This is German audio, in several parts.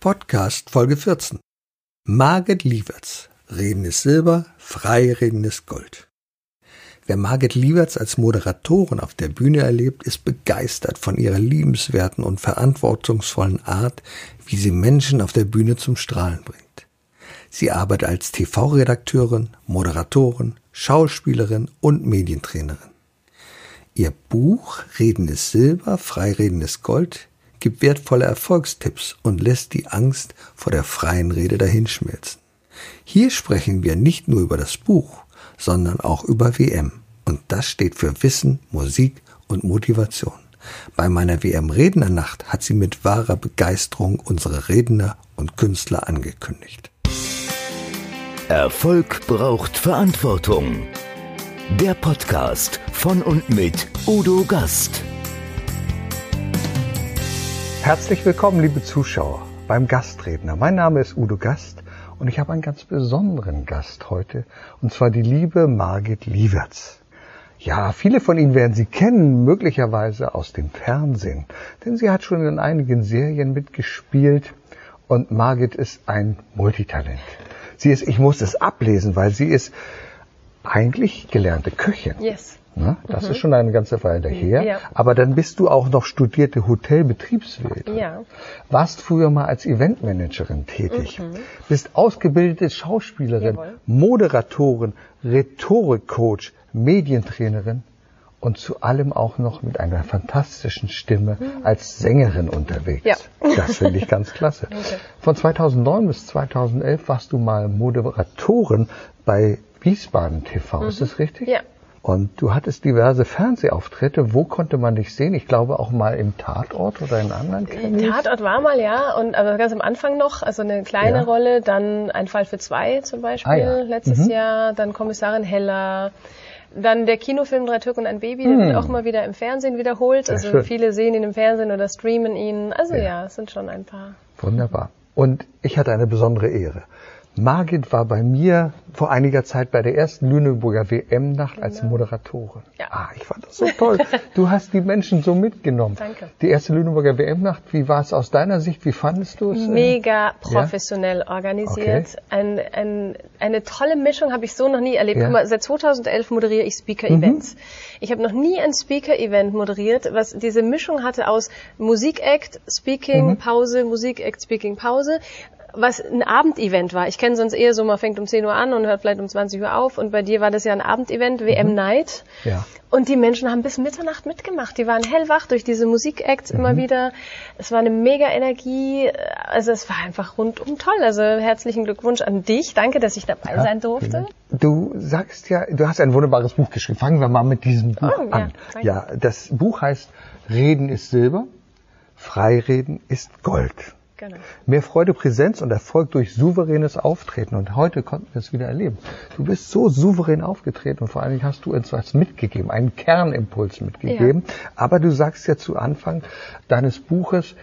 Podcast Folge 14. Margit Lieberts. Reden ist Silber, Freireden ist Gold. Wer Margit Lieberts als Moderatorin auf der Bühne erlebt, ist begeistert von ihrer liebenswerten und verantwortungsvollen Art, wie sie Menschen auf der Bühne zum Strahlen bringt. Sie arbeitet als TV-Redakteurin, Moderatorin, Schauspielerin und Medientrainerin. Ihr Buch Reden ist Silber, Freireden ist Gold gibt wertvolle Erfolgstipps und lässt die Angst vor der freien Rede dahinschmelzen. Hier sprechen wir nicht nur über das Buch, sondern auch über WM. Und das steht für Wissen, Musik und Motivation. Bei meiner WM-Rednernacht hat sie mit wahrer Begeisterung unsere Redner und Künstler angekündigt. Erfolg braucht Verantwortung. Der Podcast von und mit Udo Gast. Herzlich willkommen, liebe Zuschauer, beim Gastredner. Mein Name ist Udo Gast und ich habe einen ganz besonderen Gast heute, und zwar die liebe Margit Lieverts. Ja, viele von Ihnen werden sie kennen, möglicherweise aus dem Fernsehen, denn sie hat schon in einigen Serien mitgespielt und Margit ist ein Multitalent. Sie ist, ich muss es ablesen, weil sie ist eigentlich gelernte Köchin. Yes. Ne? Das mhm. ist schon eine ganze Weile her. Ja. Aber dann bist du auch noch studierte Hotelbetriebswirtin. Ja. Warst früher mal als Eventmanagerin tätig. Mhm. Bist ausgebildete Schauspielerin, Jawohl. Moderatorin, Rhetorikcoach, Medientrainerin und zu allem auch noch mit einer fantastischen Stimme mhm. als Sängerin unterwegs. Ja. Das finde ich ganz klasse. Okay. Von 2009 bis 2011 warst du mal Moderatorin bei Wiesbaden TV. Ist mhm. das richtig? Ja. Und du hattest diverse Fernsehauftritte. Wo konnte man dich sehen? Ich glaube auch mal im Tatort oder in anderen Krimis. Tatort war mal, ja. Und aber ganz am Anfang noch, also eine kleine ja. Rolle. Dann ein Fall für zwei zum Beispiel ah, ja. letztes mhm. Jahr. Dann Kommissarin Heller. Dann der Kinofilm Drei Türken und ein Baby, der wird hm. auch mal wieder im Fernsehen wiederholt. Also schön. viele sehen ihn im Fernsehen oder streamen ihn. Also ja. ja, es sind schon ein paar. Wunderbar. Und ich hatte eine besondere Ehre. Margit war bei mir vor einiger Zeit bei der ersten Lüneburger WM-Nacht als. Moderatorin. Ja. Ah, ich fand das so toll. Du hast die Menschen so mitgenommen. Danke. Die erste Lüneburger WM-Nacht, wie war es aus deiner Sicht? Wie fandest du es? Mega professionell ja? organisiert. Okay. Ein, ein, eine tolle Mischung habe ich so noch nie erlebt. Ja. Guck mal, seit 2011 moderiere ich Speaker-Events. Mhm. Ich habe noch nie ein Speaker-Event moderiert, was diese Mischung hatte aus Musik-Act, Speaking, mhm. Pause, Musik-Act, Speaking, Pause was ein Abendevent war. Ich kenne sonst eher so, man fängt um 10 Uhr an und hört vielleicht um 20 Uhr auf. Und bei dir war das ja ein Abendevent, WM mhm. Night. Ja. Und die Menschen haben bis Mitternacht mitgemacht. Die waren hellwach durch diese Musikacts mhm. immer wieder. Es war eine mega Energie. Also es war einfach rundum toll. Also herzlichen Glückwunsch an dich. Danke, dass ich dabei ja, sein durfte. Du sagst ja, du hast ein wunderbares Buch geschrieben. Fangen wir mal mit diesem Buch oh, an. Ja, ja, das Buch heißt Reden ist Silber, Freireden ist Gold. Genau. Mehr Freude, Präsenz und Erfolg durch souveränes Auftreten. Und heute konnten wir es wieder erleben. Du bist so souverän aufgetreten und vor allen Dingen hast du uns was mitgegeben, einen Kernimpuls mitgegeben. Ja. Aber du sagst ja zu Anfang deines Buches,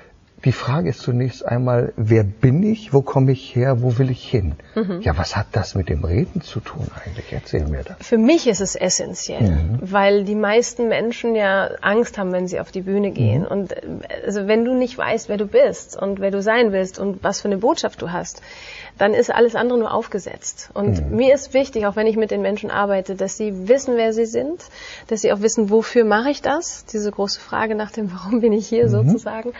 die Frage ist zunächst einmal, wer bin ich, wo komme ich her, wo will ich hin? Mhm. Ja, was hat das mit dem Reden zu tun eigentlich? Erzähl mir das. Für mich ist es essentiell, mhm. weil die meisten Menschen ja Angst haben, wenn sie auf die Bühne gehen. Mhm. Und also wenn du nicht weißt, wer du bist und wer du sein willst und was für eine Botschaft du hast, dann ist alles andere nur aufgesetzt. Und mhm. mir ist wichtig, auch wenn ich mit den Menschen arbeite, dass sie wissen, wer sie sind, dass sie auch wissen, wofür mache ich das? Diese große Frage nach dem, warum bin ich hier mhm. sozusagen.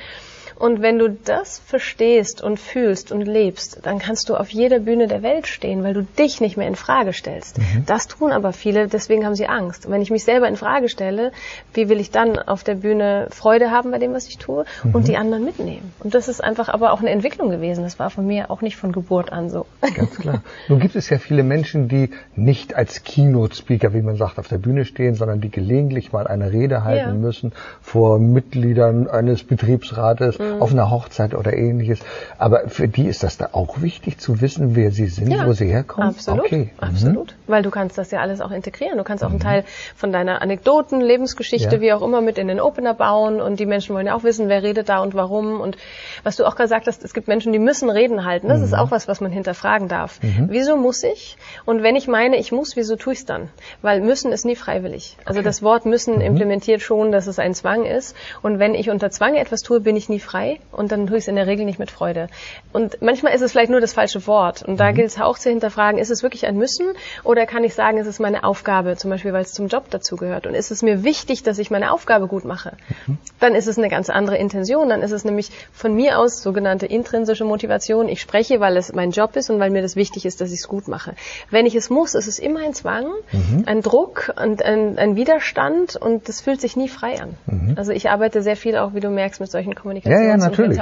Und wenn du das verstehst und fühlst und lebst, dann kannst du auf jeder Bühne der Welt stehen, weil du dich nicht mehr in Frage stellst. Mhm. Das tun aber viele, deswegen haben sie Angst. Und wenn ich mich selber in Frage stelle, wie will ich dann auf der Bühne Freude haben bei dem, was ich tue mhm. und die anderen mitnehmen? Und das ist einfach aber auch eine Entwicklung gewesen. Das war von mir auch nicht von Geburt an so. Ganz klar. Nun gibt es ja viele Menschen, die nicht als Keynote-Speaker, wie man sagt, auf der Bühne stehen, sondern die gelegentlich mal eine Rede halten ja. müssen vor Mitgliedern eines Betriebsrates mhm. Auf einer Hochzeit oder ähnliches. Aber für die ist das da auch wichtig zu wissen, wer sie sind, ja, wo sie herkommen? Absolut. Okay. Absolut. Mhm. Weil du kannst das ja alles auch integrieren. Du kannst auch einen mhm. Teil von deiner Anekdoten, Lebensgeschichte, ja. wie auch immer, mit in den Opener bauen und die Menschen wollen ja auch wissen, wer redet da und warum. Und was du auch gesagt hast, es gibt Menschen, die müssen Reden halten. Das ist mhm. auch was, was man hinterfragen darf. Mhm. Wieso muss ich? Und wenn ich meine, ich muss, wieso tue ich es dann? Weil müssen ist nie freiwillig. Also okay. das Wort müssen implementiert schon, dass es ein Zwang ist. Und wenn ich unter Zwang etwas tue, bin ich nie frei frei und dann tue ich es in der Regel nicht mit Freude. Und manchmal ist es vielleicht nur das falsche Wort. Und da mhm. gilt es auch zu hinterfragen, ist es wirklich ein Müssen oder kann ich sagen, es ist meine Aufgabe, zum Beispiel, weil es zum Job dazugehört. Und ist es mir wichtig, dass ich meine Aufgabe gut mache? Mhm. Dann ist es eine ganz andere Intention. Dann ist es nämlich von mir aus sogenannte intrinsische Motivation. Ich spreche, weil es mein Job ist und weil mir das wichtig ist, dass ich es gut mache. Wenn ich es muss, ist es immer ein Zwang, mhm. ein Druck und ein, ein, Widerstand und das fühlt sich nie frei an. Mhm. Also ich arbeite sehr viel auch, wie du merkst, mit solchen Kommunikations- ja, ja, natürlich.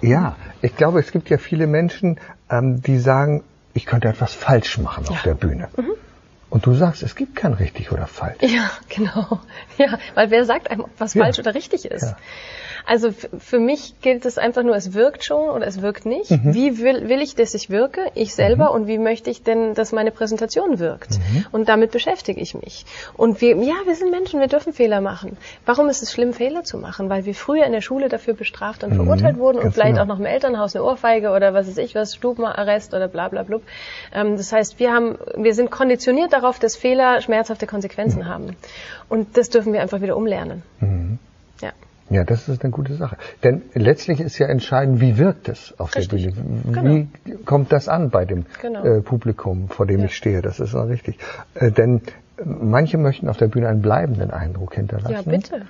Ja, ich glaube, es gibt ja viele Menschen, ähm, die sagen, ich könnte etwas falsch machen auf der Bühne. Mhm. Und du sagst, es gibt kein richtig oder falsch. Ja, genau. Ja, weil wer sagt einem, was ja. falsch oder richtig ist? Ja. Also für mich gilt es einfach nur, es wirkt schon oder es wirkt nicht. Mhm. Wie will, will ich, dass ich wirke, ich selber, mhm. und wie möchte ich denn, dass meine Präsentation wirkt? Mhm. Und damit beschäftige ich mich. Und wir, ja, wir sind Menschen, wir dürfen Fehler machen. Warum ist es schlimm, Fehler zu machen? Weil wir früher in der Schule dafür bestraft und mhm. verurteilt wurden und vielleicht genau. auch noch im Elternhaus eine Ohrfeige oder was weiß ich was, Stubenarrest oder bla bla blub. Ähm, das heißt, wir haben, wir sind konditioniert darauf, dass Fehler schmerzhafte Konsequenzen mhm. haben. Und das dürfen wir einfach wieder umlernen. Mhm. Ja. Ja, das ist eine gute Sache. Denn letztlich ist ja entscheidend, wie wirkt es auf richtig. der Bühne? Wie genau. kommt das an bei dem genau. äh, Publikum, vor dem ja. ich stehe? Das ist auch richtig. Äh, denn manche möchten auf der Bühne einen bleibenden Eindruck hinterlassen. Ja, bitte.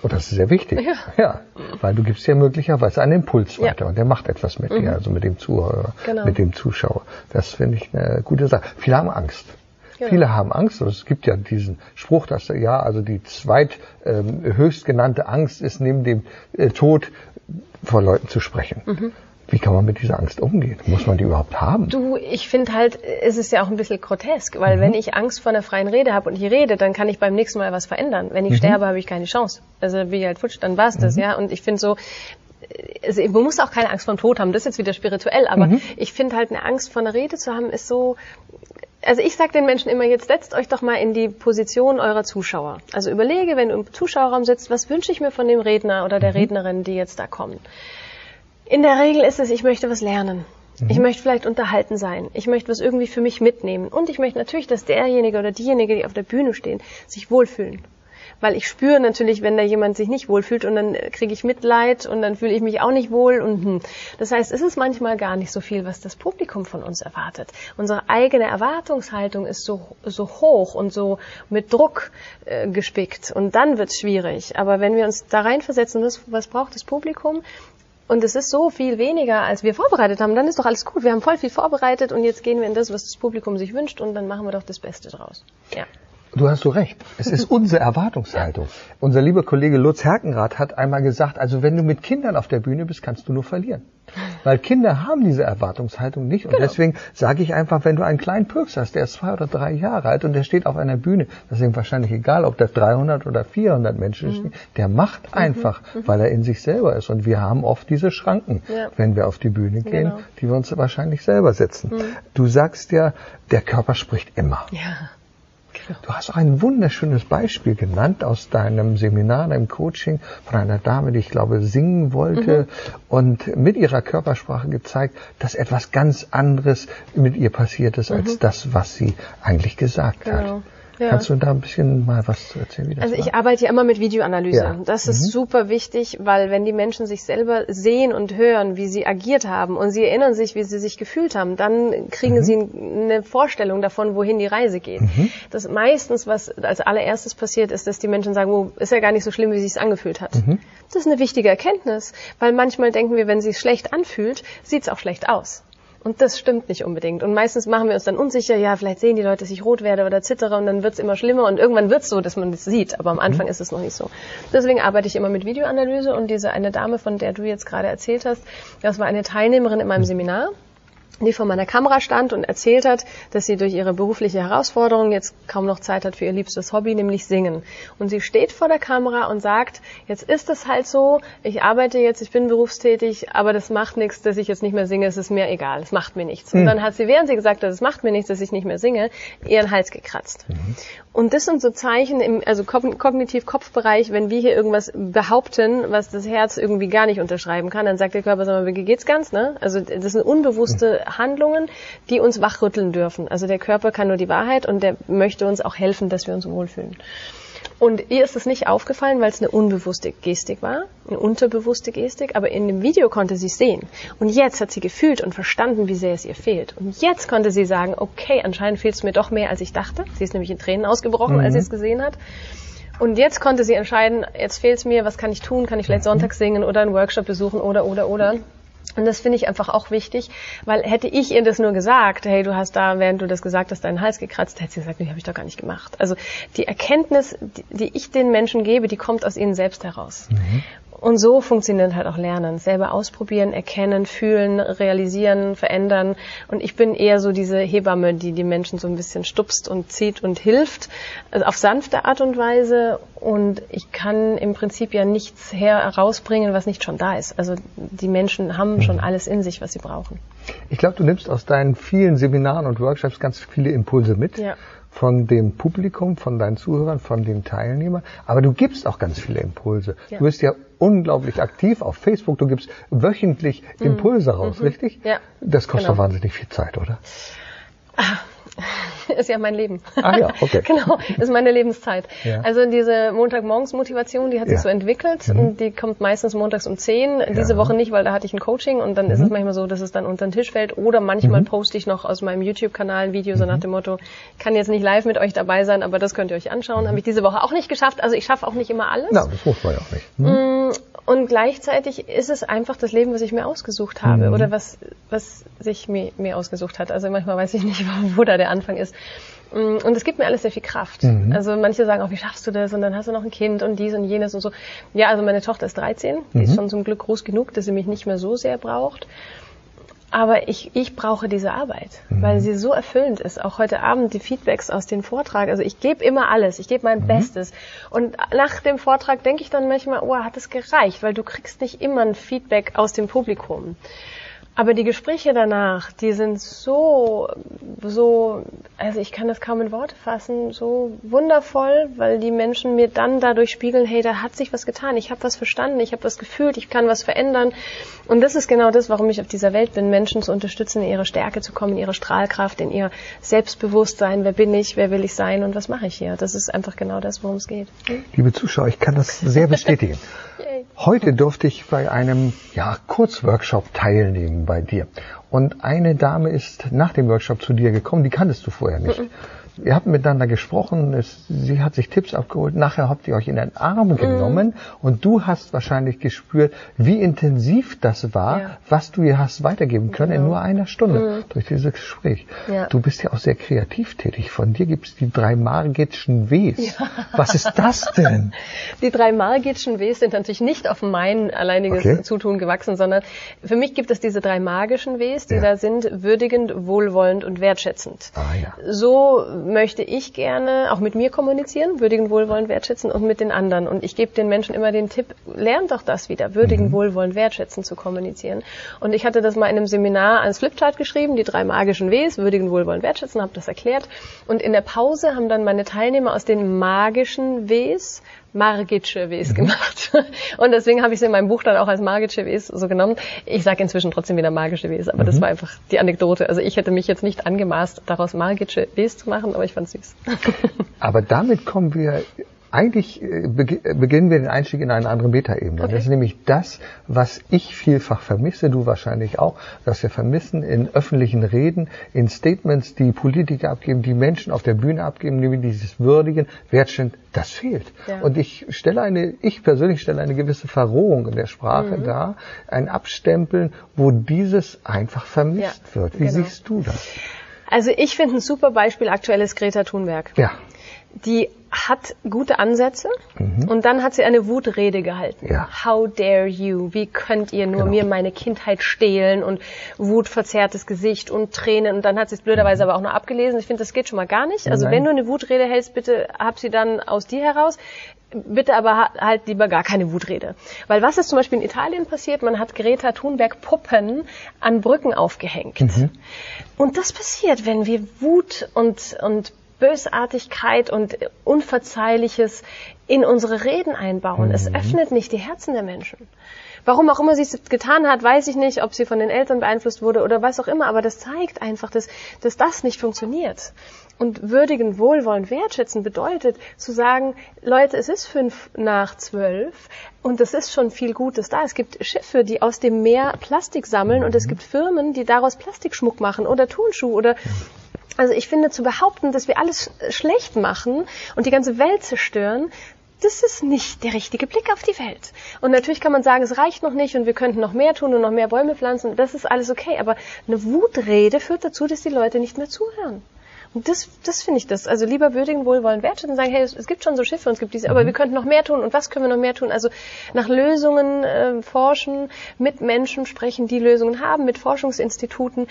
Und das ist sehr wichtig. Ja. ja. Weil du gibst ja möglicherweise einen Impuls weiter ja. und der macht etwas mit mhm. dir, also mit dem Zuhörer, genau. mit dem Zuschauer. Das finde ich eine gute Sache. Viele haben Angst. Viele haben Angst. Und es gibt ja diesen Spruch, dass ja, also die zweit ähm, höchst genannte Angst ist neben dem äh, Tod vor Leuten zu sprechen. Mhm. Wie kann man mit dieser Angst umgehen? Muss man die überhaupt haben? Du, ich finde halt, es ist ja auch ein bisschen grotesk, weil mhm. wenn ich Angst vor einer freien Rede habe und ich rede, dann kann ich beim nächsten Mal was verändern. Wenn ich mhm. sterbe, habe ich keine Chance. Also wie halt futsch, dann war's das, mhm. ja. Und ich finde so, also man muss auch keine Angst vor dem Tod haben, das ist jetzt wieder spirituell, aber mhm. ich finde halt eine Angst vor einer Rede zu haben, ist so, also ich sage den Menschen immer, jetzt setzt euch doch mal in die Position eurer Zuschauer. Also überlege, wenn du im Zuschauerraum sitzt, was wünsche ich mir von dem Redner oder der mhm. Rednerin, die jetzt da kommen. In der Regel ist es, ich möchte was lernen. Mhm. Ich möchte vielleicht unterhalten sein. Ich möchte was irgendwie für mich mitnehmen. Und ich möchte natürlich, dass derjenige oder diejenige, die auf der Bühne stehen, sich wohlfühlen weil ich spüre natürlich, wenn da jemand sich nicht wohlfühlt und dann kriege ich Mitleid und dann fühle ich mich auch nicht wohl und hm. das heißt, es ist manchmal gar nicht so viel, was das Publikum von uns erwartet. Unsere eigene Erwartungshaltung ist so so hoch und so mit Druck äh, gespickt und dann wird es schwierig. Aber wenn wir uns da reinversetzen, was, was braucht das Publikum? Und es ist so viel weniger, als wir vorbereitet haben. Dann ist doch alles gut. Wir haben voll viel vorbereitet und jetzt gehen wir in das, was das Publikum sich wünscht und dann machen wir doch das Beste draus. Ja. Du hast so recht. Es ist unsere Erwartungshaltung. Unser lieber Kollege Lutz Herkenrath hat einmal gesagt, also wenn du mit Kindern auf der Bühne bist, kannst du nur verlieren. Weil Kinder haben diese Erwartungshaltung nicht. Und genau. deswegen sage ich einfach, wenn du einen kleinen Pürks hast, der ist zwei oder drei Jahre alt und der steht auf einer Bühne, das ist ihm wahrscheinlich egal, ob da 300 oder 400 Menschen mhm. stehen, der macht mhm. einfach, mhm. weil er in sich selber ist. Und wir haben oft diese Schranken, ja. wenn wir auf die Bühne gehen, genau. die wir uns wahrscheinlich selber setzen. Mhm. Du sagst ja, der Körper spricht immer. Ja. Du hast ein wunderschönes Beispiel genannt aus deinem Seminar, deinem Coaching von einer Dame, die ich glaube singen wollte mhm. und mit ihrer Körpersprache gezeigt, dass etwas ganz anderes mit ihr passiert ist als mhm. das, was sie eigentlich gesagt genau. hat. Ja. Kannst du da ein bisschen mal was erzählen? Wie das also ich arbeite ja immer mit Videoanalyse. Ja. Das ist mhm. super wichtig, weil wenn die Menschen sich selber sehen und hören, wie sie agiert haben und sie erinnern sich, wie sie sich gefühlt haben, dann kriegen mhm. sie eine Vorstellung davon, wohin die Reise geht. Mhm. Das meistens, was als allererstes passiert, ist, dass die Menschen sagen, oh, ist ja gar nicht so schlimm, wie sich angefühlt hat. Mhm. Das ist eine wichtige Erkenntnis, weil manchmal denken wir, wenn sich schlecht anfühlt, sieht es auch schlecht aus. Und das stimmt nicht unbedingt. Und meistens machen wir uns dann unsicher, ja, vielleicht sehen die Leute, dass ich rot werde oder zittere und dann wird's immer schlimmer und irgendwann wird's so, dass man das sieht. Aber am Anfang mhm. ist es noch nicht so. Deswegen arbeite ich immer mit Videoanalyse und diese eine Dame, von der du jetzt gerade erzählt hast, das war eine Teilnehmerin in meinem Seminar die vor meiner Kamera stand und erzählt hat, dass sie durch ihre berufliche Herausforderung jetzt kaum noch Zeit hat für ihr liebstes Hobby, nämlich Singen. Und sie steht vor der Kamera und sagt, jetzt ist es halt so, ich arbeite jetzt, ich bin berufstätig, aber das macht nichts, dass ich jetzt nicht mehr singe, es ist mir egal, es macht mir nichts. Mhm. Und hm. dann hat sie, während sie gesagt hat, es macht mir nichts, dass ich nicht mehr singe, ihren Hals gekratzt. Mhm. Und das sind so Zeichen im also kognitiv-Kopfbereich, wenn wir hier irgendwas behaupten, was das Herz irgendwie gar nicht unterschreiben kann, dann sagt der Körper, sag mal, wie geht's ganz, ne? Also das sind unbewusste Handlungen, die uns wachrütteln dürfen. Also der Körper kann nur die Wahrheit und der möchte uns auch helfen, dass wir uns wohlfühlen. Und ihr ist es nicht aufgefallen, weil es eine unbewusste Gestik war, eine unterbewusste Gestik, aber in dem Video konnte sie es sehen. Und jetzt hat sie gefühlt und verstanden, wie sehr es ihr fehlt. Und jetzt konnte sie sagen, okay, anscheinend fehlt es mir doch mehr, als ich dachte. Sie ist nämlich in Tränen ausgebrochen, mhm. als sie es gesehen hat. Und jetzt konnte sie entscheiden, jetzt fehlt es mir, was kann ich tun? Kann ich vielleicht mhm. Sonntag singen oder einen Workshop besuchen oder, oder, oder. Und das finde ich einfach auch wichtig, weil hätte ich ihr das nur gesagt, hey, du hast da, während du das gesagt hast, deinen Hals gekratzt, hätte sie gesagt, nee, habe ich doch gar nicht gemacht. Also die Erkenntnis, die, die ich den Menschen gebe, die kommt aus ihnen selbst heraus. Mhm. Und so funktioniert halt auch Lernen. Selber ausprobieren, erkennen, fühlen, realisieren, verändern. Und ich bin eher so diese Hebamme, die die Menschen so ein bisschen stupst und zieht und hilft. Also auf sanfte Art und Weise. Und ich kann im Prinzip ja nichts herausbringen, was nicht schon da ist. Also die Menschen haben mhm. schon alles in sich, was sie brauchen. Ich glaube, du nimmst aus deinen vielen Seminaren und Workshops ganz viele Impulse mit. Ja von dem Publikum, von deinen Zuhörern, von den Teilnehmern, aber du gibst auch ganz viele Impulse. Ja. Du bist ja unglaublich aktiv auf Facebook, du gibst wöchentlich mhm. Impulse mhm. raus, richtig? Ja. Das kostet genau. wahnsinnig viel Zeit, oder? Ah, ist ja mein Leben. Ah ja, okay. genau, ist meine Lebenszeit. Ja. Also diese Montagmorgens-Motivation, die hat sich ja. so entwickelt mhm. und die kommt meistens montags um 10. Ja. Diese Woche nicht, weil da hatte ich ein Coaching und dann mhm. ist es manchmal so, dass es dann unter den Tisch fällt oder manchmal mhm. poste ich noch aus meinem YouTube-Kanal ein Video so nach mhm. dem Motto, kann jetzt nicht live mit euch dabei sein, aber das könnt ihr euch anschauen. Habe ich diese Woche auch nicht geschafft. Also ich schaffe auch nicht immer alles. Na, das muss man ja auch nicht. Mhm. Und gleichzeitig ist es einfach das Leben, was ich mir ausgesucht habe mhm. oder was, was sich mir, mir ausgesucht hat. Also manchmal weiß ich nicht, wo da der Anfang ist. Mm, und es gibt mir alles sehr viel Kraft. Mhm. Also manche sagen auch, wie schaffst du das? Und dann hast du noch ein Kind und dies und jenes und so. Ja, also meine Tochter ist 13. Die ist mhm. schon zum Glück groß genug, dass sie mich nicht mehr so sehr braucht. Aber ich, ich brauche diese Arbeit, mhm. weil sie so erfüllend ist. Auch heute Abend die Feedbacks aus dem Vortrag. Also ich gebe immer alles, ich gebe mein mhm. Bestes. Und nach dem Vortrag denke ich dann manchmal, oh, hat es gereicht? Weil du kriegst nicht immer ein Feedback aus dem Publikum. Aber die Gespräche danach, die sind so, so, also ich kann das kaum in Worte fassen, so wundervoll, weil die Menschen mir dann dadurch spiegeln, hey, da hat sich was getan, ich habe was verstanden, ich habe was gefühlt, ich kann was verändern. Und das ist genau das, warum ich auf dieser Welt bin, Menschen zu unterstützen, in ihre Stärke zu kommen, in ihre Strahlkraft, in ihr Selbstbewusstsein, wer bin ich, wer will ich sein und was mache ich hier. Das ist einfach genau das, worum es geht. Hm? Liebe Zuschauer, ich kann das sehr bestätigen. Heute durfte ich bei einem ja, Kurzworkshop teilnehmen bei dir. Und eine Dame ist nach dem Workshop zu dir gekommen, die kanntest du vorher nicht. Mhm. Ihr habt miteinander gesprochen, es, sie hat sich Tipps abgeholt, nachher habt ihr euch in den Arm mhm. genommen mhm. und du hast wahrscheinlich gespürt, wie intensiv das war, ja. was du ihr hast weitergeben können genau. in nur einer Stunde mhm. durch dieses Gespräch. Ja. Du bist ja auch sehr kreativ tätig. Von dir gibt es die drei Margitschen Ws. Ja. Was ist das denn? Die drei Margitschen Ws sind natürlich nicht auf mein alleiniges okay. Zutun gewachsen, sondern für mich gibt es diese drei magischen Ws, die da sind würdigend, wohlwollend und wertschätzend. Ah, ja. So möchte ich gerne auch mit mir kommunizieren, würdigen, wohlwollend, wertschätzen und mit den anderen. Und ich gebe den Menschen immer den Tipp, lernt doch das wieder, würdigen, mhm. wohlwollend, wertschätzen zu kommunizieren. Und ich hatte das mal in einem Seminar ans Flipchart geschrieben, die drei magischen Ws, würdigen, wohlwollend, wertschätzen, habe das erklärt. Und in der Pause haben dann meine Teilnehmer aus den magischen Ws Margitsche Ws mhm. gemacht. Und deswegen habe ich sie in meinem Buch dann auch als Margitsche Ws so genommen. Ich sage inzwischen trotzdem wieder magische Ws, aber mhm. das war einfach die Anekdote. Also ich hätte mich jetzt nicht angemaßt, daraus Margitsche Ws zu machen, aber ich fand süß. Aber damit kommen wir eigentlich äh, beginnen wir den Einstieg in eine andere Metaebene. Okay. Das ist nämlich das, was ich vielfach vermisse, du wahrscheinlich auch, dass wir vermissen in öffentlichen Reden, in Statements, die Politiker abgeben, die Menschen auf der Bühne abgeben, nämlich dieses Würdigen, Wertschätzen, das fehlt. Ja. Und ich stelle eine, ich persönlich stelle eine gewisse Verrohung in der Sprache mhm. dar, ein Abstempeln, wo dieses einfach vermisst ja, wird. Wie genau. siehst du das? Also ich finde ein super Beispiel aktuelles Greta Thunberg. Ja die hat gute Ansätze mhm. und dann hat sie eine Wutrede gehalten. Ja. How dare you? Wie könnt ihr nur genau. mir meine Kindheit stehlen und wutverzerrtes Gesicht und Tränen und dann hat sie es blöderweise mhm. aber auch noch abgelesen. Ich finde, das geht schon mal gar nicht. Also Nein. wenn du eine Wutrede hältst, bitte hab sie dann aus dir heraus. Bitte aber halt lieber gar keine Wutrede. Weil was ist zum Beispiel in Italien passiert? Man hat Greta Thunberg Puppen an Brücken aufgehängt. Mhm. Und das passiert, wenn wir Wut und, und Bösartigkeit und Unverzeihliches in unsere Reden einbauen. Mhm. Es öffnet nicht die Herzen der Menschen. Warum auch immer sie es getan hat, weiß ich nicht, ob sie von den Eltern beeinflusst wurde oder was auch immer, aber das zeigt einfach, dass, dass das nicht funktioniert. Und würdigen, wohlwollend, wertschätzen bedeutet zu sagen, Leute, es ist fünf nach zwölf und es ist schon viel Gutes da. Es gibt Schiffe, die aus dem Meer Plastik sammeln und es mhm. gibt Firmen, die daraus Plastikschmuck machen oder Turnschuh oder also ich finde zu behaupten, dass wir alles schlecht machen und die ganze Welt zerstören, das ist nicht der richtige Blick auf die Welt. Und natürlich kann man sagen, es reicht noch nicht und wir könnten noch mehr tun und noch mehr Bäume pflanzen. Das ist alles okay. Aber eine Wutrede führt dazu, dass die Leute nicht mehr zuhören. Und das, das finde ich das. Also lieber würdigen, wohlwollend wertschätzen, sagen, hey, es, gibt schon so Schiffe und es gibt diese, mhm. aber wir könnten noch mehr tun und was können wir noch mehr tun? Also nach Lösungen äh, forschen, mit Menschen sprechen, die Lösungen haben, mit Forschungsinstituten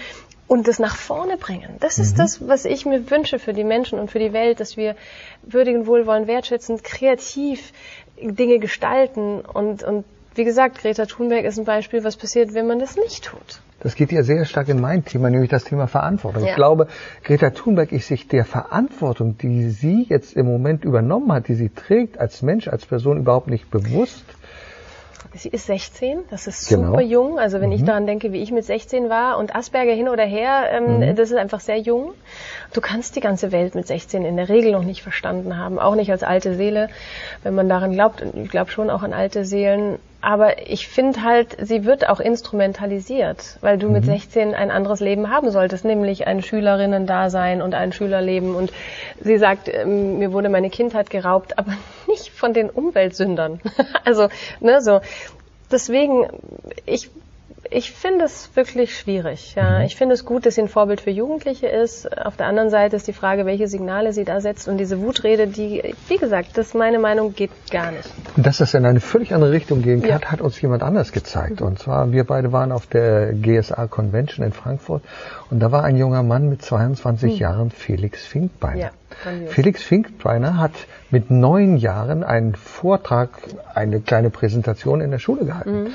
und das nach vorne bringen. Das ist mhm. das, was ich mir wünsche für die Menschen und für die Welt, dass wir würdigen, wohlwollend, wertschätzend, kreativ Dinge gestalten und, und wie gesagt, Greta Thunberg ist ein Beispiel, was passiert, wenn man das nicht tut. Das geht ja sehr stark in mein Thema, nämlich das Thema Verantwortung. Ja. Ich glaube, Greta Thunberg ist sich der Verantwortung, die sie jetzt im Moment übernommen hat, die sie trägt als Mensch, als Person überhaupt nicht bewusst. Sie ist 16, das ist genau. super jung. Also wenn mhm. ich daran denke, wie ich mit 16 war und Asperger hin oder her, ähm, mhm. das ist einfach sehr jung. Du kannst die ganze Welt mit 16 in der Regel noch nicht verstanden haben, auch nicht als alte Seele, wenn man daran glaubt. Und ich glaube schon auch an alte Seelen. Aber ich finde halt, sie wird auch instrumentalisiert, weil du mhm. mit 16 ein anderes Leben haben solltest, nämlich ein Schülerinnen-Dasein und ein Schülerleben. Und sie sagt, ähm, mir wurde meine Kindheit geraubt, aber nicht von den Umweltsündern. also, ne, so. Deswegen, ich ich finde es wirklich schwierig. Ja. Mhm. Ich finde es gut, dass sie ein Vorbild für Jugendliche ist. Auf der anderen Seite ist die Frage, welche Signale sie da setzt. Und diese Wutrede, die, wie gesagt, das ist meine Meinung, geht gar nicht. Dass das in eine völlig andere Richtung gehen kann, ja. hat uns jemand anders gezeigt. Und zwar, wir beide waren auf der GSA Convention in Frankfurt. Und da war ein junger Mann mit 22 mhm. Jahren, Felix Finkbeiner. Ja. Felix Finkbeiner hat mit neun Jahren einen Vortrag, eine kleine Präsentation in der Schule gehalten. Mhm.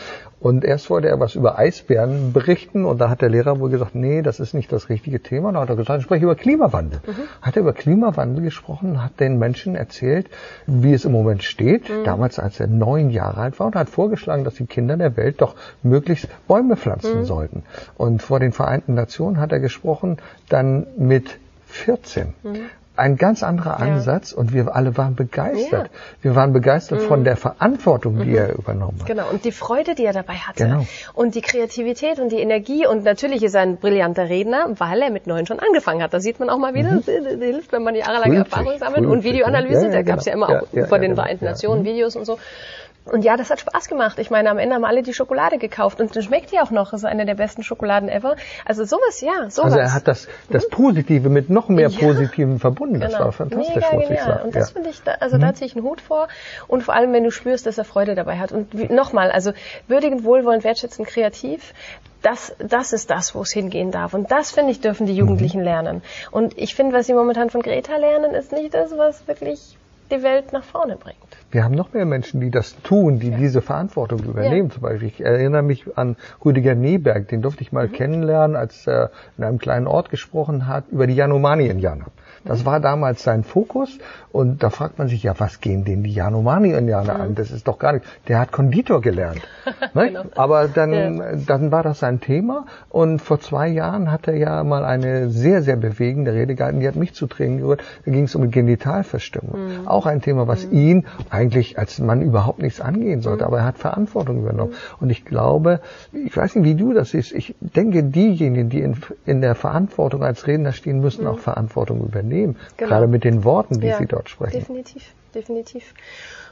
Und erst wollte er was über Eisbären berichten und da hat der Lehrer wohl gesagt, nee, das ist nicht das richtige Thema. Und dann hat er gesagt, ich spreche über Klimawandel. Mhm. Hat er über Klimawandel gesprochen, hat den Menschen erzählt, wie es im Moment steht, mhm. damals als er neun Jahre alt war und hat vorgeschlagen, dass die Kinder der Welt doch möglichst Bäume pflanzen mhm. sollten. Und vor den Vereinten Nationen hat er gesprochen, dann mit 14. Ein ganz anderer Ansatz ja. und wir alle waren begeistert. Ja. Wir waren begeistert mhm. von der Verantwortung, die mhm. er übernommen hat. Genau, und die Freude, die er dabei hatte. Genau. Und die Kreativität und die Energie. Und natürlich ist er ein brillanter Redner, weil er mit neun schon angefangen hat. Da sieht man auch mal wieder, mhm. das hilft, wenn man jahrelange Erfahrung sammelt. Und Videoanalyse, ja, da gab es ja immer auch vor den genau. Vereinten Nationen mhm. Videos und so. Und ja, das hat Spaß gemacht. Ich meine, am Ende haben alle die Schokolade gekauft und das schmeckt ja auch noch. Das ist eine der besten Schokoladen ever. Also sowas, ja, sowas. Also er hat das, das Positive mit noch mehr ja. Positiven verbunden. Das genau. war fantastisch, Mega muss ich sagen. Und das ja. finde ich, da, also mhm. da ziehe ich einen Hut vor. Und vor allem, wenn du spürst, dass er Freude dabei hat. Und nochmal, also würdigend, wohlwollend, wertschätzend, kreativ, das, das ist das, wo es hingehen darf. Und das, finde ich, dürfen die Jugendlichen mhm. lernen. Und ich finde, was sie momentan von Greta lernen, ist nicht das, was wirklich die Welt nach vorne bringt. Wir haben noch mehr Menschen, die das tun, die ja. diese Verantwortung übernehmen. Ja. Zum Beispiel, ich erinnere mich an Rüdiger Neberg, den durfte ich mal mhm. kennenlernen, als er in einem kleinen Ort gesprochen hat über die Janomani-Indianer. Das war damals sein Fokus. Und da fragt man sich, ja, was gehen denn die Yanomami-Indianer an? Das ist doch gar nicht. Der hat Konditor gelernt. ne? genau. Aber dann, ja. dann war das sein Thema. Und vor zwei Jahren hat er ja mal eine sehr, sehr bewegende Rede gehalten. Die hat mich zu Tränen gerührt. Da ging es um Genitalverstimmung. Mhm. Auch ein Thema, was mhm. ihn eigentlich als Mann überhaupt nichts angehen sollte. Mhm. Aber er hat Verantwortung übernommen. Mhm. Und ich glaube, ich weiß nicht, wie du das siehst. Ich denke, diejenigen, die in, in der Verantwortung als Redner stehen, müssen mhm. auch Verantwortung übernehmen nehmen. Genau. Gerade mit den Worten, die ja, Sie dort sprechen. Definitiv, definitiv.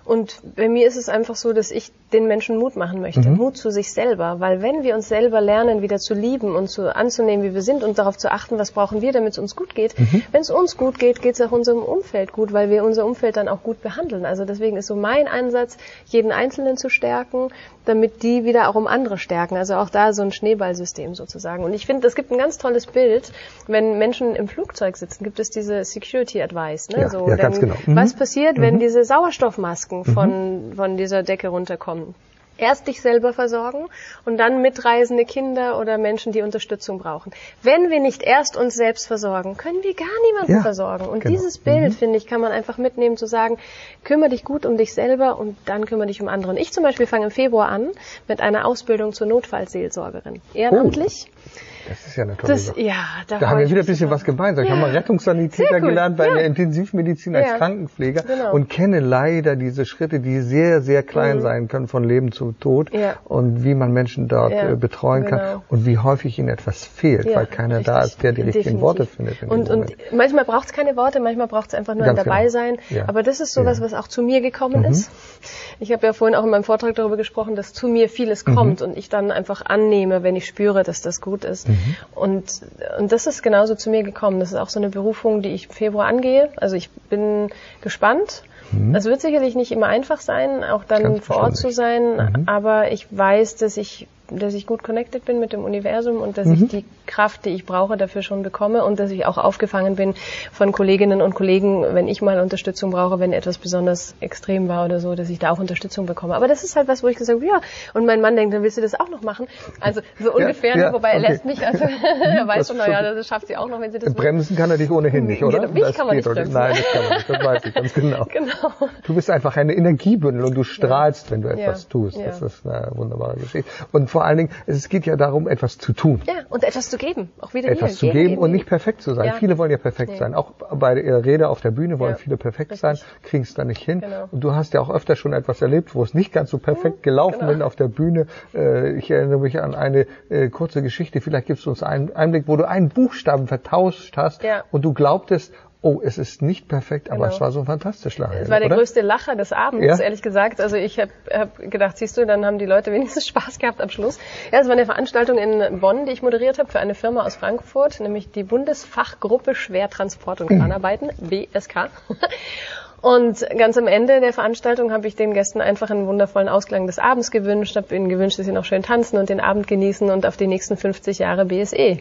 Und bei mir ist es einfach so, dass ich den Menschen Mut machen möchte. Mhm. Mut zu sich selber. Weil wenn wir uns selber lernen, wieder zu lieben und zu anzunehmen, wie wir sind und darauf zu achten, was brauchen wir, damit es uns gut geht. Mhm. Wenn es uns gut geht, geht es auch unserem Umfeld gut, weil wir unser Umfeld dann auch gut behandeln. Also deswegen ist so mein Ansatz, jeden Einzelnen zu stärken, damit die wieder auch um andere stärken. Also auch da so ein Schneeballsystem sozusagen. Und ich finde, es gibt ein ganz tolles Bild, wenn Menschen im Flugzeug sitzen, gibt es diese Security Advice. Ne? Ja, so, ja, ganz genau. Mhm. Was passiert, wenn mhm. diese Sauerstoffmasken von, mhm. von dieser Decke runterkommen? erst dich selber versorgen und dann mitreisende Kinder oder Menschen, die Unterstützung brauchen. Wenn wir nicht erst uns selbst versorgen, können wir gar niemanden ja, versorgen. Und genau. dieses Bild, mhm. finde ich, kann man einfach mitnehmen, zu sagen, kümmere dich gut um dich selber und dann kümmere dich um andere. Und ich zum Beispiel fange im Februar an mit einer Ausbildung zur Notfallseelsorgerin. Ehrenamtlich. Oh. Das ist ja eine tolle das, Sache. Ja, da, da haben wir wieder ein bisschen was gemeinsam. Ich habe mal Rettungssanitäter gelernt bei ja. der Intensivmedizin als ja. Krankenpfleger genau. und kenne leider diese Schritte, die sehr, sehr klein mhm. sein können von Leben zu Tod ja. und wie man Menschen dort äh, betreuen genau. kann und wie häufig ihnen etwas fehlt, weil keiner richtig. da ist, der die richtigen Definitiv. Worte findet. Und, und manchmal braucht es keine Worte, manchmal braucht es einfach nur Ganz ein dabei genau. sein. Aber das ist sowas, was auch zu mir gekommen mhm. ist. Ich habe ja vorhin auch in meinem Vortrag darüber gesprochen, dass zu mir vieles mhm. kommt und ich dann einfach annehme, wenn ich spüre, dass das gut ist. Mhm. Und, und das ist genauso zu mir gekommen. Das ist auch so eine Berufung, die ich im Februar angehe. Also ich bin gespannt. Mhm. Es wird sicherlich nicht immer einfach sein, auch dann Ganz vor Ort zu sein, mhm. aber ich weiß, dass ich dass ich gut connected bin mit dem Universum und dass mhm. ich die Kraft, die ich brauche, dafür schon bekomme und dass ich auch aufgefangen bin von Kolleginnen und Kollegen, wenn ich mal Unterstützung brauche, wenn etwas besonders extrem war oder so, dass ich da auch Unterstützung bekomme. Aber das ist halt was, wo ich gesagt habe, ja, und mein Mann denkt, dann willst du das auch noch machen? Also so ungefähr, ja, ja, wobei okay. er lässt mich, also er weiß schon, naja, das schafft sie auch noch, wenn sie das Bremsen kann er dich ohnehin nicht, oder? Mich das kann man nicht bremsen. Nein, das kann man nicht, das weiß ich ganz genau. genau. Du bist einfach eine Energiebündel und du strahlst, ja. wenn du etwas tust. Das ist eine wunderbare Geschichte. Und vor allen Dingen, es geht ja darum, etwas zu tun. Ja, und etwas zu geben. Auch wieder Etwas zu geben, geben, und nicht perfekt zu sein. Ja. Viele wollen ja perfekt nee. sein. Auch bei der Rede auf der Bühne wollen ja. viele perfekt Richtig. sein, kriegen es dann nicht hin. Genau. Und du hast ja auch öfter schon etwas erlebt, wo es nicht ganz so perfekt mhm, gelaufen genau. bin auf der Bühne. Äh, ich erinnere mich an eine äh, kurze Geschichte. Vielleicht gibst du uns einen Einblick, wo du einen Buchstaben vertauscht hast ja. und du glaubtest, oh, es ist nicht perfekt, aber genau. es war so fantastisch lange. Es war der oder? größte Lacher des Abends, ja? ehrlich gesagt. Also ich habe hab gedacht, siehst du, dann haben die Leute wenigstens Spaß gehabt am Schluss. Ja, es war eine Veranstaltung in Bonn, die ich moderiert habe für eine Firma aus Frankfurt, nämlich die Bundesfachgruppe Schwertransport und Kranarbeiten, mhm. BSK. Und ganz am Ende der Veranstaltung habe ich den Gästen einfach einen wundervollen Ausklang des Abends gewünscht, habe ihnen gewünscht, dass sie noch schön tanzen und den Abend genießen und auf die nächsten 50 Jahre BSE.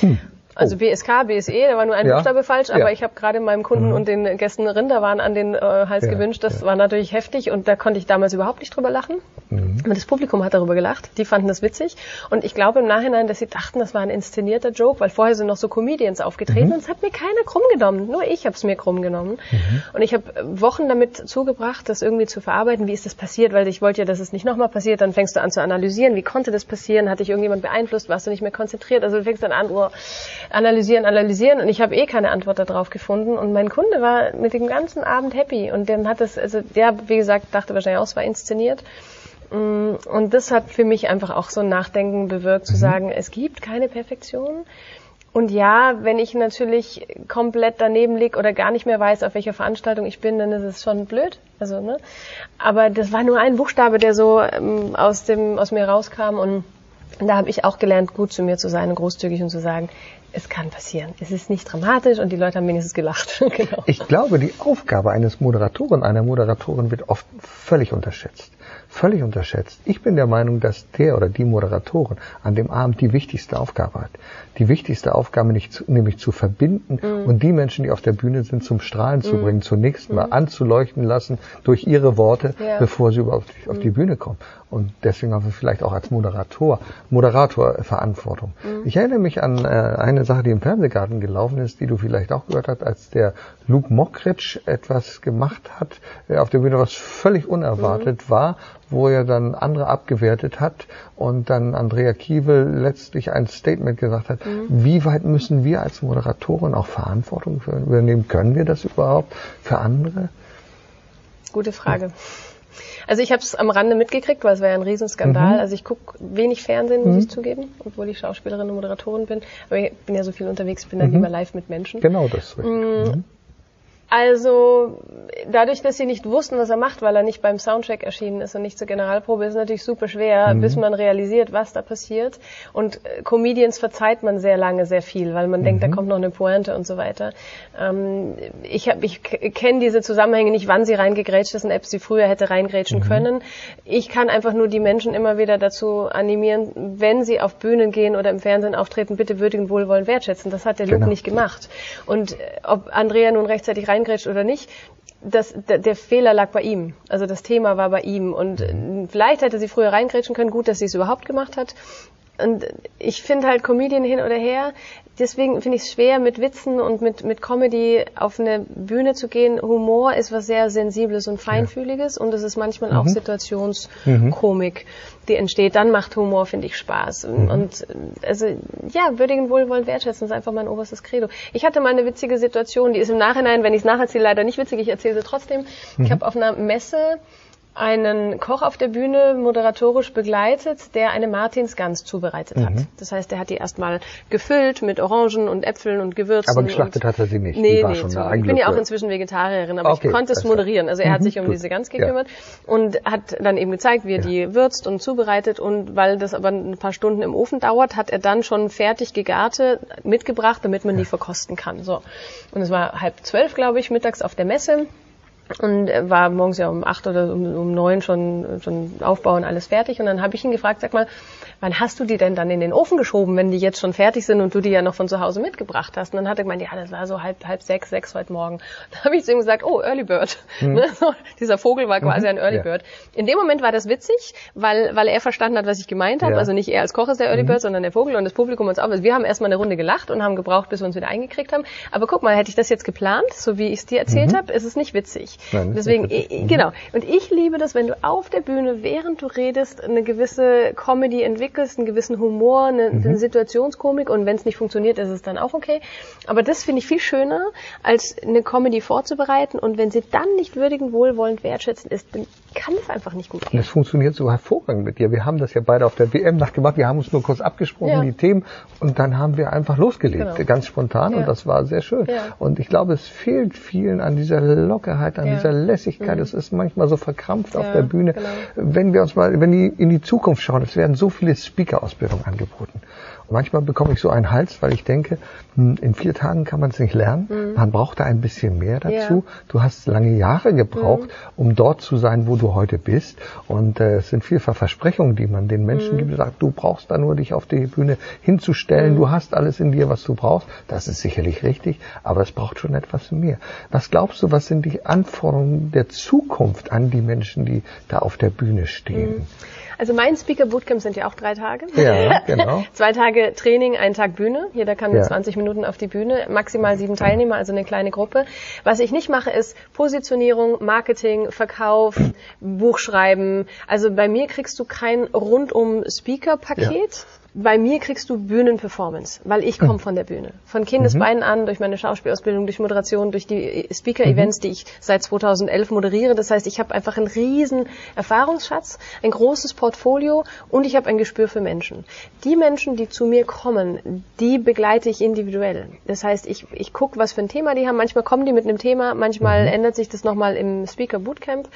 Hm. Also oh. BSK, BSE, da war nur ein ja. Buchstabe falsch, aber ja. ich habe gerade meinem Kunden mhm. und den Gästen Rinderwaren an den äh, Hals ja. gewünscht. Das war natürlich heftig und da konnte ich damals überhaupt nicht drüber lachen. Mhm. Aber das Publikum hat darüber gelacht, die fanden das witzig und ich glaube im Nachhinein, dass sie dachten, das war ein inszenierter Joke, weil vorher sind noch so Comedians aufgetreten mhm. und es hat mir keiner krumm genommen, nur ich habe es mir krumm genommen. Mhm. Und ich habe Wochen damit zugebracht, das irgendwie zu verarbeiten, wie ist das passiert, weil ich wollte ja, dass es nicht nochmal passiert, dann fängst du an zu analysieren, wie konnte das passieren, hat dich irgendjemand beeinflusst, warst du nicht mehr konzentriert, also du fängst dann an, oh, analysieren, analysieren und ich habe eh keine Antwort darauf gefunden und mein Kunde war mit dem ganzen Abend happy und dem hat es, also der, wie gesagt, dachte wahrscheinlich auch, es war inszeniert. Mm, und das hat für mich einfach auch so ein Nachdenken bewirkt, zu mhm. sagen, es gibt keine Perfektion. Und ja, wenn ich natürlich komplett daneben lieg oder gar nicht mehr weiß, auf welcher Veranstaltung ich bin, dann ist es schon blöd. Also, ne? Aber das war nur ein Buchstabe, der so ähm, aus dem aus mir rauskam und da habe ich auch gelernt, gut zu mir zu sein und großzügig und zu sagen, es kann passieren. Es ist nicht dramatisch und die Leute haben wenigstens gelacht. genau. Ich glaube, die Aufgabe eines Moderatoren, einer Moderatorin wird oft völlig unterschätzt völlig unterschätzt. Ich bin der Meinung, dass der oder die Moderatorin an dem Abend die wichtigste Aufgabe hat. Die wichtigste Aufgabe nicht, nämlich zu verbinden mhm. und die Menschen, die auf der Bühne sind, zum Strahlen zu mhm. bringen, zunächst mal mhm. anzuleuchten lassen durch ihre Worte, ja. bevor sie überhaupt auf die mhm. Bühne kommen. Und deswegen haben wir vielleicht auch als Moderator, Moderator Verantwortung. Mhm. Ich erinnere mich an äh, eine Sache, die im Fernsehgarten gelaufen ist, die du vielleicht auch gehört hast, als der Luke Mockridge etwas gemacht hat äh, auf der Bühne, was völlig unerwartet mhm. war wo er dann andere abgewertet hat und dann Andrea Kiewel letztlich ein Statement gesagt hat, mhm. wie weit müssen wir als Moderatorin auch Verantwortung übernehmen? Können wir das überhaupt für andere? Gute Frage. Also ich habe es am Rande mitgekriegt, weil es war ja ein Riesenskandal. Mhm. Also ich gucke wenig Fernsehen, muss mhm. ich zugeben, obwohl ich Schauspielerin und Moderatorin bin. Aber ich bin ja so viel unterwegs, bin dann mhm. lieber live mit Menschen. Genau das. Mm, mhm. Also dadurch, dass sie nicht wussten, was er macht, weil er nicht beim Soundcheck erschienen ist und nicht zur Generalprobe, ist es natürlich super schwer, mhm. bis man realisiert, was da passiert. Und äh, Comedians verzeiht man sehr lange sehr viel, weil man mhm. denkt, da mhm. kommt noch eine Pointe und so weiter. Ähm, ich hab, ich kenne diese Zusammenhänge nicht, wann sie reingegrätscht ist und ob sie früher hätte reingrätschen mhm. können. Ich kann einfach nur die Menschen immer wieder dazu animieren, wenn sie auf Bühnen gehen oder im Fernsehen auftreten, bitte würdigen, wohlwollend wertschätzen. Das hat der genau. Luke nicht gemacht. Und äh, ob Andrea nun rechtzeitig rein reingrätscht oder nicht. das, der, der Fehler lag bei ihm. Also das Thema war bei ihm. Und mhm. vielleicht hätte sie früher reingrätschen können. Gut, dass sie es überhaupt gemacht hat. Und ich finde halt Comedian hin oder her, deswegen finde ich es schwer, mit Witzen und mit, mit Comedy auf eine Bühne zu gehen. Humor ist was sehr Sensibles und Feinfühliges ja. und es ist manchmal mhm. auch Situationskomik, die entsteht. Dann macht Humor, finde ich, Spaß. Mhm. Und also ja, würdigen, wohlwollend wertschätzen ist einfach mein oberstes Credo. Ich hatte mal eine witzige Situation, die ist im Nachhinein, wenn ich es nacherzähle, leider nicht witzig, ich erzähle sie trotzdem. Mhm. Ich habe auf einer Messe einen Koch auf der Bühne moderatorisch begleitet, der eine Martinsgans zubereitet hat. Mhm. Das heißt, er hat die erstmal gefüllt mit Orangen und Äpfeln und Gewürzen. Aber geschlachtet hat er sie nicht. Nee, nee, so. ich bin ja auch inzwischen Vegetarierin, aber okay, ich konnte es moderieren. Also er hat mhm, sich um gut. diese Gans gekümmert ja. und hat dann eben gezeigt, wie er ja. die würzt und zubereitet und weil das aber ein paar Stunden im Ofen dauert, hat er dann schon fertig gegarte mitgebracht, damit man ja. die verkosten kann. So. Und es war halb zwölf, glaube ich, mittags auf der Messe und war morgens ja um acht oder um, um neun schon, schon Aufbau und alles fertig. Und dann habe ich ihn gefragt, sag mal, wann hast du die denn dann in den Ofen geschoben, wenn die jetzt schon fertig sind und du die ja noch von zu Hause mitgebracht hast? Und dann hat er gemeint, ja, das war so halb, halb sechs, sechs heute Morgen. Dann habe ich zu ihm gesagt, oh, Early Bird. Mhm. Ne? So, dieser Vogel war quasi mhm. ein Early ja. Bird. In dem Moment war das witzig, weil, weil er verstanden hat, was ich gemeint habe. Ja. Also nicht er als Koch ist der Early mhm. Bird, sondern der Vogel und das Publikum uns auch. Also wir haben erstmal eine Runde gelacht und haben gebraucht, bis wir uns wieder eingekriegt haben. Aber guck mal, hätte ich das jetzt geplant, so wie ich es dir erzählt mhm. habe, ist es nicht witzig. Nein, Deswegen, nicht witzig. genau. Und ich liebe das, wenn du auf der Bühne, während du redest, eine gewisse Comedy entwickelst, einen gewissen Humor eine, mhm. eine Situationskomik und wenn es nicht funktioniert, ist es dann auch okay. Aber das finde ich viel schöner, als eine Comedy vorzubereiten und wenn sie dann nicht würdigend, wohlwollend, wertschätzend ist, dann kann es einfach nicht gut gehen. Es funktioniert so hervorragend mit dir. Wir haben das ja beide auf der WM nachgemacht. Wir haben uns nur kurz abgesprochen, ja. die Themen, und dann haben wir einfach losgelegt, genau. ganz spontan, ja. und das war sehr schön. Ja. Und ich glaube, es fehlt vielen an dieser Lockerheit, an dieser Lässigkeit. Mhm. Es ist manchmal so verkrampft auf der Bühne. Genau. Wenn wir uns mal, wenn die in die Zukunft schauen, es werden so viele Speaker-Ausbildungen angeboten. Manchmal bekomme ich so einen Hals, weil ich denke, in vier Tagen kann man es nicht lernen. Mhm. Man braucht da ein bisschen mehr dazu. Ja. Du hast lange Jahre gebraucht, mhm. um dort zu sein, wo du heute bist. Und äh, es sind vielfach Versprechungen, die man den Menschen mhm. gibt. Sagt, du brauchst da nur dich auf die Bühne hinzustellen. Du mhm. hast alles in dir, was du brauchst. Das ist sicherlich richtig, aber es braucht schon etwas mehr. Was glaubst du, was sind die Anforderungen der Zukunft an die Menschen, die da auf der Bühne stehen? Mhm. Also mein Speaker Bootcamp sind ja auch drei Tage. Ja, genau. Zwei Tage Training, ein Tag Bühne. Jeder kann ja. 20 Minuten auf die Bühne. Maximal sieben Teilnehmer, also eine kleine Gruppe. Was ich nicht mache, ist Positionierung, Marketing, Verkauf, Buchschreiben. Also bei mir kriegst du kein rundum Speaker-Paket. Ja bei mir kriegst du Bühnenperformance, weil ich komme hm. von der Bühne. Von Kindesbeinen mhm. an, durch meine Schauspielausbildung, durch Moderation, durch die Speaker-Events, mhm. die ich seit 2011 moderiere. Das heißt, ich habe einfach einen riesen Erfahrungsschatz, ein großes Portfolio und ich habe ein Gespür für Menschen. Die Menschen, die zu mir kommen, die begleite ich individuell. Das heißt, ich, ich gucke, was für ein Thema die haben. Manchmal kommen die mit einem Thema, manchmal mhm. ändert sich das nochmal im Speaker Bootcamp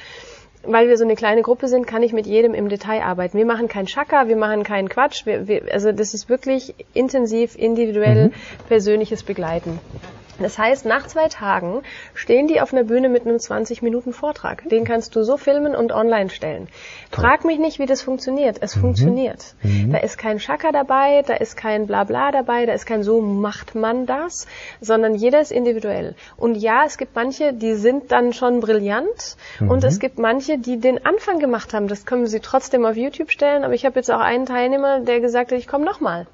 weil wir so eine kleine Gruppe sind, kann ich mit jedem im Detail arbeiten. Wir machen keinen Schacker, wir machen keinen Quatsch. Wir, wir, also das ist wirklich intensiv, individuell, mhm. persönliches Begleiten. Das heißt, nach zwei Tagen stehen die auf einer Bühne mit einem 20 Minuten Vortrag. Den kannst du so filmen und online stellen. Frag mich nicht, wie das funktioniert. Es mhm. funktioniert. Mhm. Da ist kein Schacker dabei, da ist kein Blabla dabei, da ist kein so macht man das, sondern jeder ist individuell. Und ja, es gibt manche, die sind dann schon brillant mhm. und es gibt manche, die den Anfang gemacht haben. Das können sie trotzdem auf YouTube stellen, aber ich habe jetzt auch einen Teilnehmer, der gesagt hat, ich komme nochmal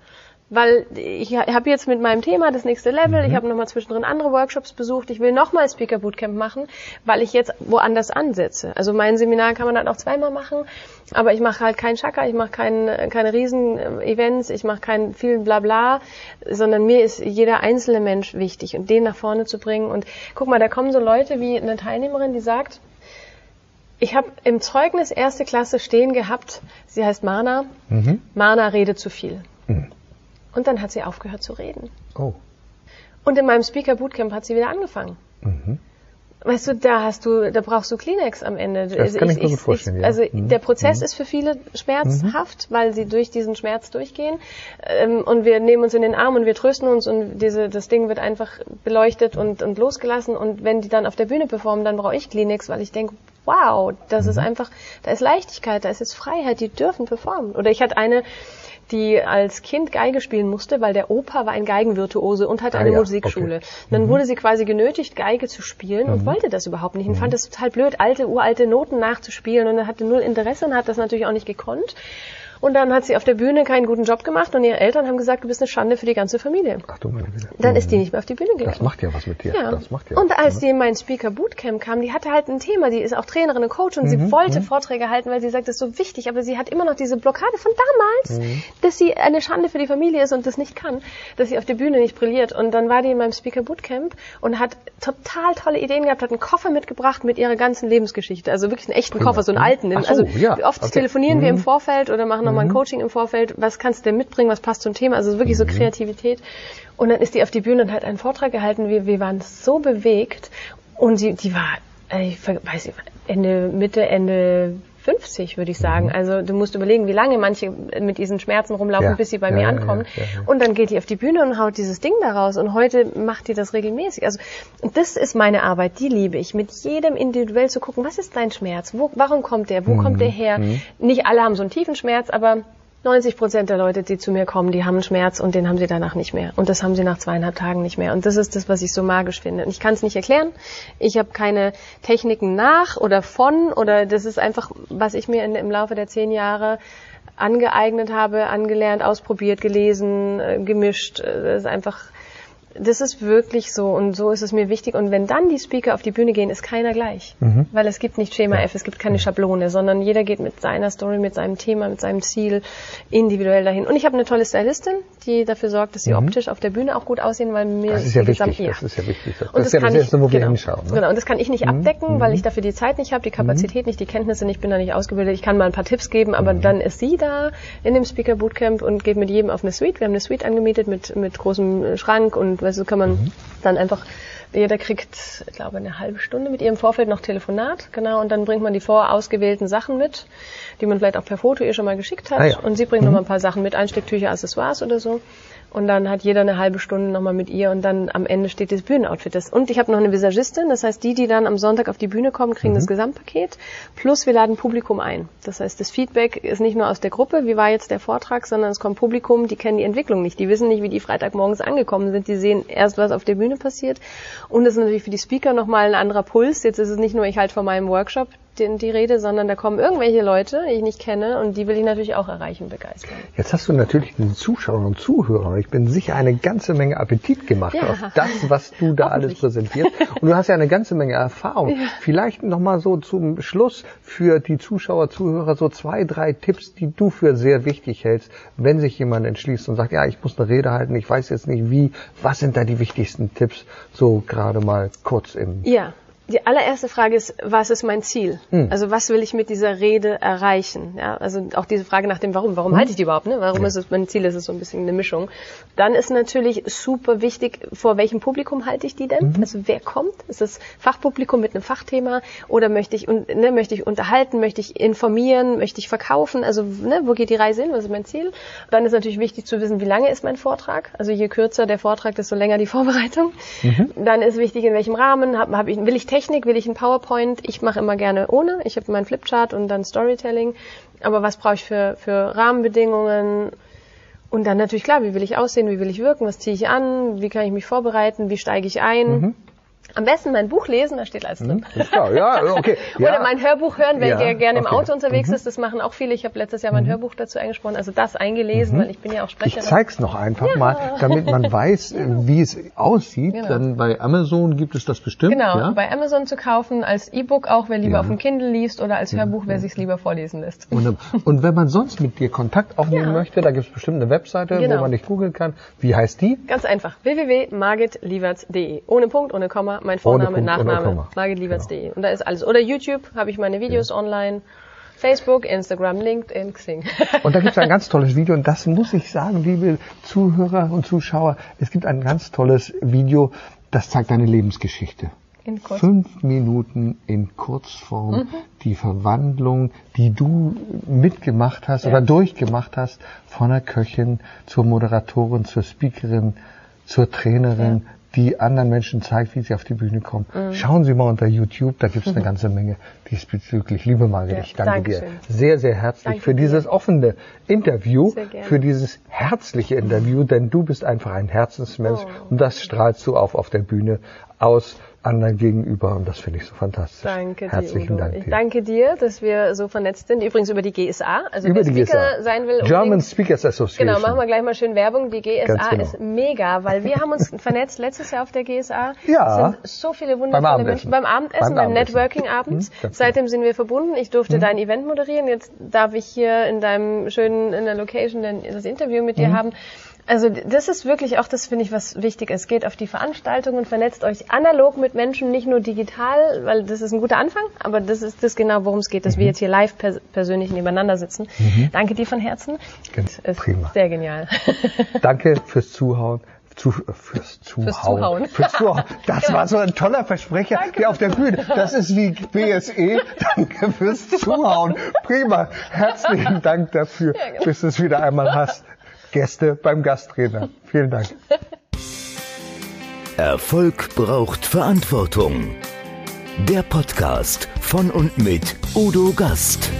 weil ich habe jetzt mit meinem Thema das nächste Level, mhm. ich habe nochmal zwischendrin andere Workshops besucht, ich will nochmal Speaker Bootcamp machen, weil ich jetzt woanders ansetze. Also mein Seminar kann man dann auch zweimal machen, aber ich mache halt keinen Schacker, ich mache kein, keine Riesen-Events, ich mache kein viel Blabla, sondern mir ist jeder einzelne Mensch wichtig und den nach vorne zu bringen. Und guck mal, da kommen so Leute wie eine Teilnehmerin, die sagt, ich habe im Zeugnis erste Klasse stehen gehabt, sie heißt Marna, mhm. Marna redet zu viel. Mhm. Und dann hat sie aufgehört zu reden. Oh. Und in meinem Speaker Bootcamp hat sie wieder angefangen. Mhm. Weißt du, da hast du, da brauchst du Kleenex am Ende. Das also kann ich, ich mir gut vorstellen. Ich, also mhm. der Prozess mhm. ist für viele schmerzhaft, mhm. weil sie durch diesen Schmerz durchgehen. Ähm, und wir nehmen uns in den Arm und wir trösten uns und diese, das Ding wird einfach beleuchtet und, und losgelassen. Und wenn die dann auf der Bühne performen, dann brauche ich Kleenex, weil ich denke, wow, das ist mhm. einfach, da ist Leichtigkeit, da ist jetzt Freiheit, die dürfen performen. Oder ich hatte eine, die als Kind Geige spielen musste, weil der Opa war ein Geigenvirtuose und hatte Ah, eine ja, Musikschule. okay. Dann wurde sie quasi genötigt, Geige zu spielen und wollte das überhaupt nicht und fand es total blöd, alte, uralte Noten nachzuspielen und hatte null Interesse und hat das natürlich auch nicht gekonnt. Und dann hat sie auf der Bühne keinen guten Job gemacht und ihre Eltern haben gesagt, du bist eine Schande für die ganze Familie. Ach du meine Güte. Dann ist die nicht mehr auf die Bühne gegangen. Das macht ja was mit dir. Ja. Das macht ja und als ne? die in mein Speaker Bootcamp kam, die hatte halt ein Thema, die ist auch Trainerin und Coach und Mhm, sie wollte Vorträge halten, weil sie sagt, das ist so wichtig, aber sie hat immer noch diese Blockade von damals, Mhm. dass sie eine Schande für die Familie ist und das nicht kann, dass sie auf der Bühne nicht brilliert. Und dann war die in meinem Speaker Bootcamp und hat total tolle Ideen gehabt, hat einen Koffer mitgebracht mit ihrer ganzen Lebensgeschichte, also wirklich einen echten Koffer, so einen alten. Ach so, also ja, oft okay. telefonieren wir im Mhm. Vorfeld oder machen nochmal ein Coaching im Vorfeld, was kannst du denn mitbringen, was passt zum Thema, also wirklich so Kreativität. Und dann ist die auf die Bühne und hat einen Vortrag gehalten, wir, wir waren so bewegt. Und sie, die war, ich weiß nicht, Ende, Mitte, Ende 50, würde ich sagen. Also du musst überlegen, wie lange manche mit diesen Schmerzen rumlaufen, Ja, bis sie bei ja, mir ja, ankommen. Und dann geht die auf die Bühne und haut dieses Ding daraus. Und heute macht die das regelmäßig. Also das ist meine Arbeit, die liebe ich. Mit jedem individuell zu gucken, was ist dein Schmerz? Wo, warum kommt der? Wo Mhm. kommt der her? Nicht alle haben so einen tiefen Schmerz, aber 90 Prozent der Leute, die zu mir kommen, die haben einen Schmerz und den haben sie danach nicht mehr. Und das haben sie nach zweieinhalb Tagen nicht mehr. Und das ist das, was ich so magisch finde. Und ich kann es nicht erklären. Ich habe keine Techniken nach oder von oder das ist einfach, was ich mir in, im Laufe der zehn Jahre angeeignet habe, angelernt, ausprobiert, gelesen, äh, gemischt. Äh, Das ist einfach, das ist wirklich so und so ist es mir wichtig. Und wenn dann die Speaker auf die Bühne gehen, ist keiner gleich. Weil es gibt nicht Schema F, es gibt keine Schablone, sondern jeder geht mit seiner Story, mit seinem Thema, mit seinem Ziel individuell dahin. Und ich habe eine tolle Stylistin, die dafür sorgt, dass sie optisch auf der Bühne auch gut aussehen, weil mir Das ist ja wichtig. Gesamt- Das ist ja wichtig. Das, und das ist ja das kann ich- Erste, wo wir genau, hinschauen. Ne? Genau, und das kann ich nicht abdecken, weil ich dafür die Zeit nicht habe, die Kapazität nicht, die Kenntnisse nicht, bin da nicht ausgebildet. Ich kann mal ein paar Tipps geben, aber dann ist sie da in dem Speaker Bootcamp und geht mit jedem auf eine Suite. Wir haben eine Suite angemietet mit, mit großem Schrank und du, kann man dann einfach jeder kriegt, ich glaube, eine halbe Stunde mit ihr im Vorfeld noch Telefonat, genau, und dann bringt man die vorausgewählten Sachen mit, die man vielleicht auch per Foto ihr schon mal geschickt hat. Ah ja. Und sie bringt noch mal ein paar Sachen mit, Einstecktücher, Accessoires oder so. Und dann hat jeder eine halbe Stunde nochmal mit ihr und dann am Ende steht das Bühnenoutfit. Das- Und ich habe noch eine Visagistin, das heißt, die, die dann am Sonntag auf die Bühne kommen, kriegen das Gesamtpaket. Plus wir laden Publikum ein. Das heißt, das Feedback ist nicht nur aus der Gruppe, wie war jetzt der Vortrag, sondern es kommt Publikum, die kennen die Entwicklung nicht. Die wissen nicht, wie die Freitagmorgens angekommen sind. Die sehen erst, was auf der Bühne passiert. Und das ist natürlich für die Speaker nochmal ein anderer Puls. Jetzt ist es nicht nur, ich halte vor meinem Workshop den, die Rede, sondern da kommen irgendwelche Leute, die ich nicht kenne und die will ich natürlich auch erreichen, begeistern. Jetzt hast du natürlich den Zuschauern und Zuhörern, ich bin sicher, eine ganze Menge Appetit gemacht Ja. auf das, was du da alles präsentierst. Und du hast ja eine ganze Menge Erfahrung. Vielleicht nochmal so zum Schluss für die Zuschauer, Zuhörer so zwei, drei Tipps, die du für sehr wichtig hältst, wenn sich jemand entschließt und sagt, ja, ich muss eine Rede halten, ich weiß jetzt nicht wie. Was sind da die wichtigsten Tipps? So gerade mal kurz im Ja. Die allererste Frage ist, was ist mein Ziel? Also was will ich mit dieser Rede erreichen? Ja, also auch diese Frage nach dem Warum. Warum halte ich die überhaupt? Ne? Warum ist es mein Ziel? Ist es so ein bisschen eine Mischung. Dann ist natürlich super wichtig, vor welchem Publikum halte ich die denn? Also wer kommt? Ist es Fachpublikum mit einem Fachthema oder möchte ich ne, möchte ich unterhalten? Möchte ich informieren? Möchte ich verkaufen? Also ne, wo geht die Reise hin? Was ist mein Ziel? Dann ist natürlich wichtig zu wissen, wie lange ist mein Vortrag? Also je kürzer der Vortrag, desto länger die Vorbereitung. Dann ist wichtig, in welchem Rahmen hab, hab ich, will ich Technik, will ich ein PowerPoint? Ich mache immer gerne ohne. Ich habe meinen Flipchart und dann Storytelling. Aber was brauche ich für, für Rahmenbedingungen? Und dann natürlich klar, wie will ich aussehen, wie will ich wirken, was ziehe ich an, wie kann ich mich vorbereiten, wie steige ich ein. Am besten mein Buch lesen, da steht alles drin. Ist klar, ja, okay. Oder ja. mein Hörbuch hören, wer Ja, ger- gerne im okay. Mhm. Auto unterwegs ist. Das machen auch viele. Ich habe letztes Jahr mein Hörbuch dazu eingesprochen, also das eingelesen, weil ich bin ja auch Ich Sprecherin. zeig's noch einfach mal, damit man weiß, äh, wie es aussieht. Genau. Dann bei Amazon gibt es das bestimmt. Genau, ja? bei Amazon zu kaufen, als E-Book auch, wer lieber Ja. auf dem Kindle liest oder als Hörbuch, wer sich's lieber vorlesen lässt. Wunderbar. Und wenn man sonst mit dir Kontakt aufnehmen Ja. möchte, da gibt es bestimmt eine Webseite, wo Genau. man dich googeln kann. Wie heißt die? Ganz einfach. www.margitlieverts.de. Ohne Punkt, ohne Komma, mein Vorname, Nachname. Komma. margitlieverts.de. Und da ist alles. Oder YouTube habe ich meine Videos online. Facebook, Instagram, LinkedIn, Xing. Und da gibt es ein ganz tolles Video und das muss ich sagen, liebe Zuhörer und Zuschauer, es gibt ein ganz tolles Video, das zeigt deine Lebensgeschichte. In kurz. Fünf Minuten in Kurzform Mhm. die Verwandlung, die du mitgemacht hast oder durchgemacht hast, von der Köchin zur Moderatorin, zur Speakerin, zur Trainerin die anderen Menschen zeigt, wie sie auf die Bühne kommen. Mhm. Schauen Sie mal unter YouTube, da gibt es eine ganze Menge diesbezüglich. Liebe Margit, ja, ich danke Dankeschön. dir sehr, sehr herzlich danke für dieses offene Interview, für dieses herzliche Interview, denn du bist einfach ein Herzensmensch oh. und das strahlst du auf auf der Bühne aus anderen gegenüber und das finde ich so fantastisch. Danke Herzlichen dir, Dank dir. Ich danke dir, dass wir so vernetzt sind. Übrigens über die GSA, also über wer Speaker GSA. sein will. German Speakers Association. Genau, machen wir gleich mal schön Werbung. Die GSA genau. ist mega, weil wir haben uns vernetzt letztes Jahr auf der GSA. Ja. Es sind so viele wundervolle Menschen beim Abendessen, beim, beim Networking abends. Mhm, genau. Seitdem sind wir verbunden. Ich durfte mhm. dein Event moderieren. Jetzt darf ich hier in deinem schönen in der Location das Interview mit dir mhm. haben. Also das ist wirklich auch, das finde ich, was wichtig ist. Geht auf die Veranstaltungen, vernetzt euch analog mit Menschen, nicht nur digital, weil das ist ein guter Anfang, aber das ist das genau, worum es geht, dass mhm. wir jetzt hier live pers persönlich nebeneinander sitzen. Mhm. Danke dir von Herzen. Ganz prima. Sehr genial. Danke fürs Zuhauen. Zu, fürs Zuhauen. Fürs Zuhauen. Fürs Zuhauen. Das genau. war so ein toller Versprecher, Danke. der auf der Bühne. Das ist wie BSE. Danke fürs Zuhauen. Prima. Herzlichen Dank dafür, ja, genau. bis du es wieder einmal hast. Gäste beim Gastredner. Vielen Dank. Erfolg braucht Verantwortung. Der Podcast von und mit Udo Gast.